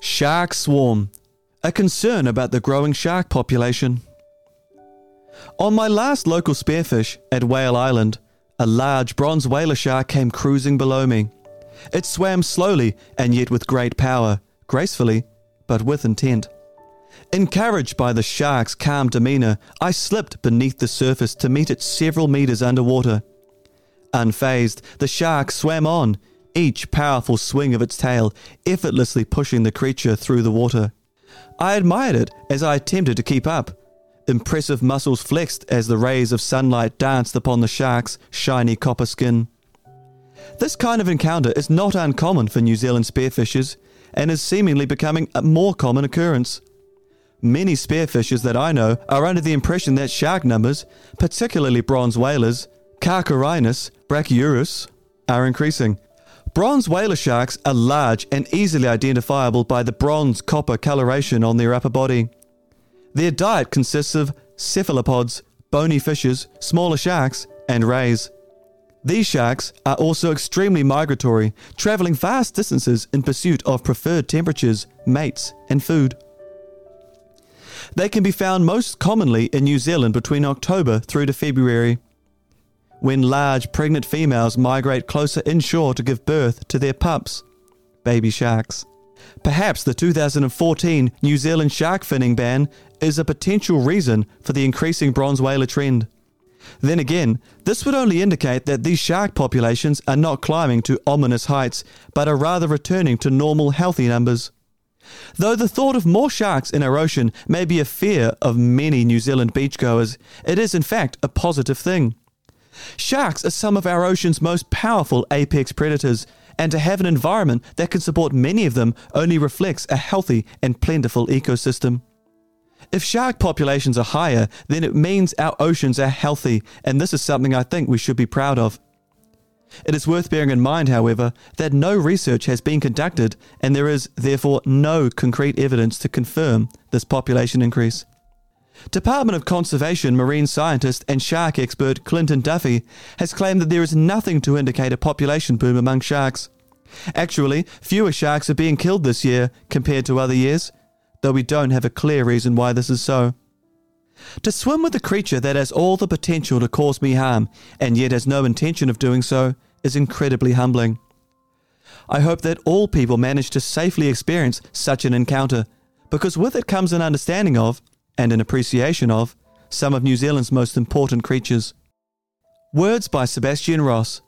Shark swarm. A concern about the growing shark population. On my last local spearfish at Whale Island, a large bronze whaler shark came cruising below me. It swam slowly and yet with great power, gracefully, but with intent. Encouraged by the shark's calm demeanor, I slipped beneath the surface to meet it several meters underwater. Unfazed, the shark swam on, each powerful swing of its tail effortlessly pushing the creature through the water. I admired it as I attempted to keep up. Impressive muscles flexed as the rays of sunlight danced upon the shark's shiny copper skin. This kind of encounter is not uncommon for New Zealand spearfishers and is seemingly becoming a more common occurrence. Many spearfishers that I know are under the impression that shark numbers, particularly bronze whalers, Carcharhinus brachyurus, are increasing. Bronze whaler sharks are large and easily identifiable by the bronze copper coloration on their upper body. Their diet consists of cephalopods, bony fishes, smaller sharks, and rays. These sharks are also extremely migratory, traveling vast distances in pursuit of preferred temperatures, mates, and food. They can be found most commonly in New Zealand between October through to February, when large pregnant females migrate closer inshore to give birth to their pups, baby sharks. Perhaps the 2014 New Zealand shark finning ban is a potential reason for the increasing bronze whaler trend. Then again, this would only indicate that these shark populations are not climbing to ominous heights, but are rather returning to normal healthy numbers. Though the thought of more sharks in our ocean may be a fear of many New Zealand beachgoers, it is in fact a positive thing. Sharks are some of our ocean's most powerful apex predators, and to have an environment that can support many of them only reflects a healthy and plentiful ecosystem. If shark populations are higher, then it means our oceans are healthy, and this is something I think we should be proud of. It is worth bearing in mind, however, that no research has been conducted, and there is therefore no concrete evidence to confirm this population increase. Department of Conservation marine scientist and shark expert Clinton Duffy has claimed that there is nothing to indicate a population boom among sharks. Actually, fewer sharks are being killed this year compared to other years, though we don't have a clear reason why this is so. To swim with a creature that has all the potential to cause me harm and yet has no intention of doing so is incredibly humbling. I hope that all people manage to safely experience such an encounter, because with it comes an understanding of, and an appreciation of, some of New Zealand's most important creatures. Words by Sebastian Ross.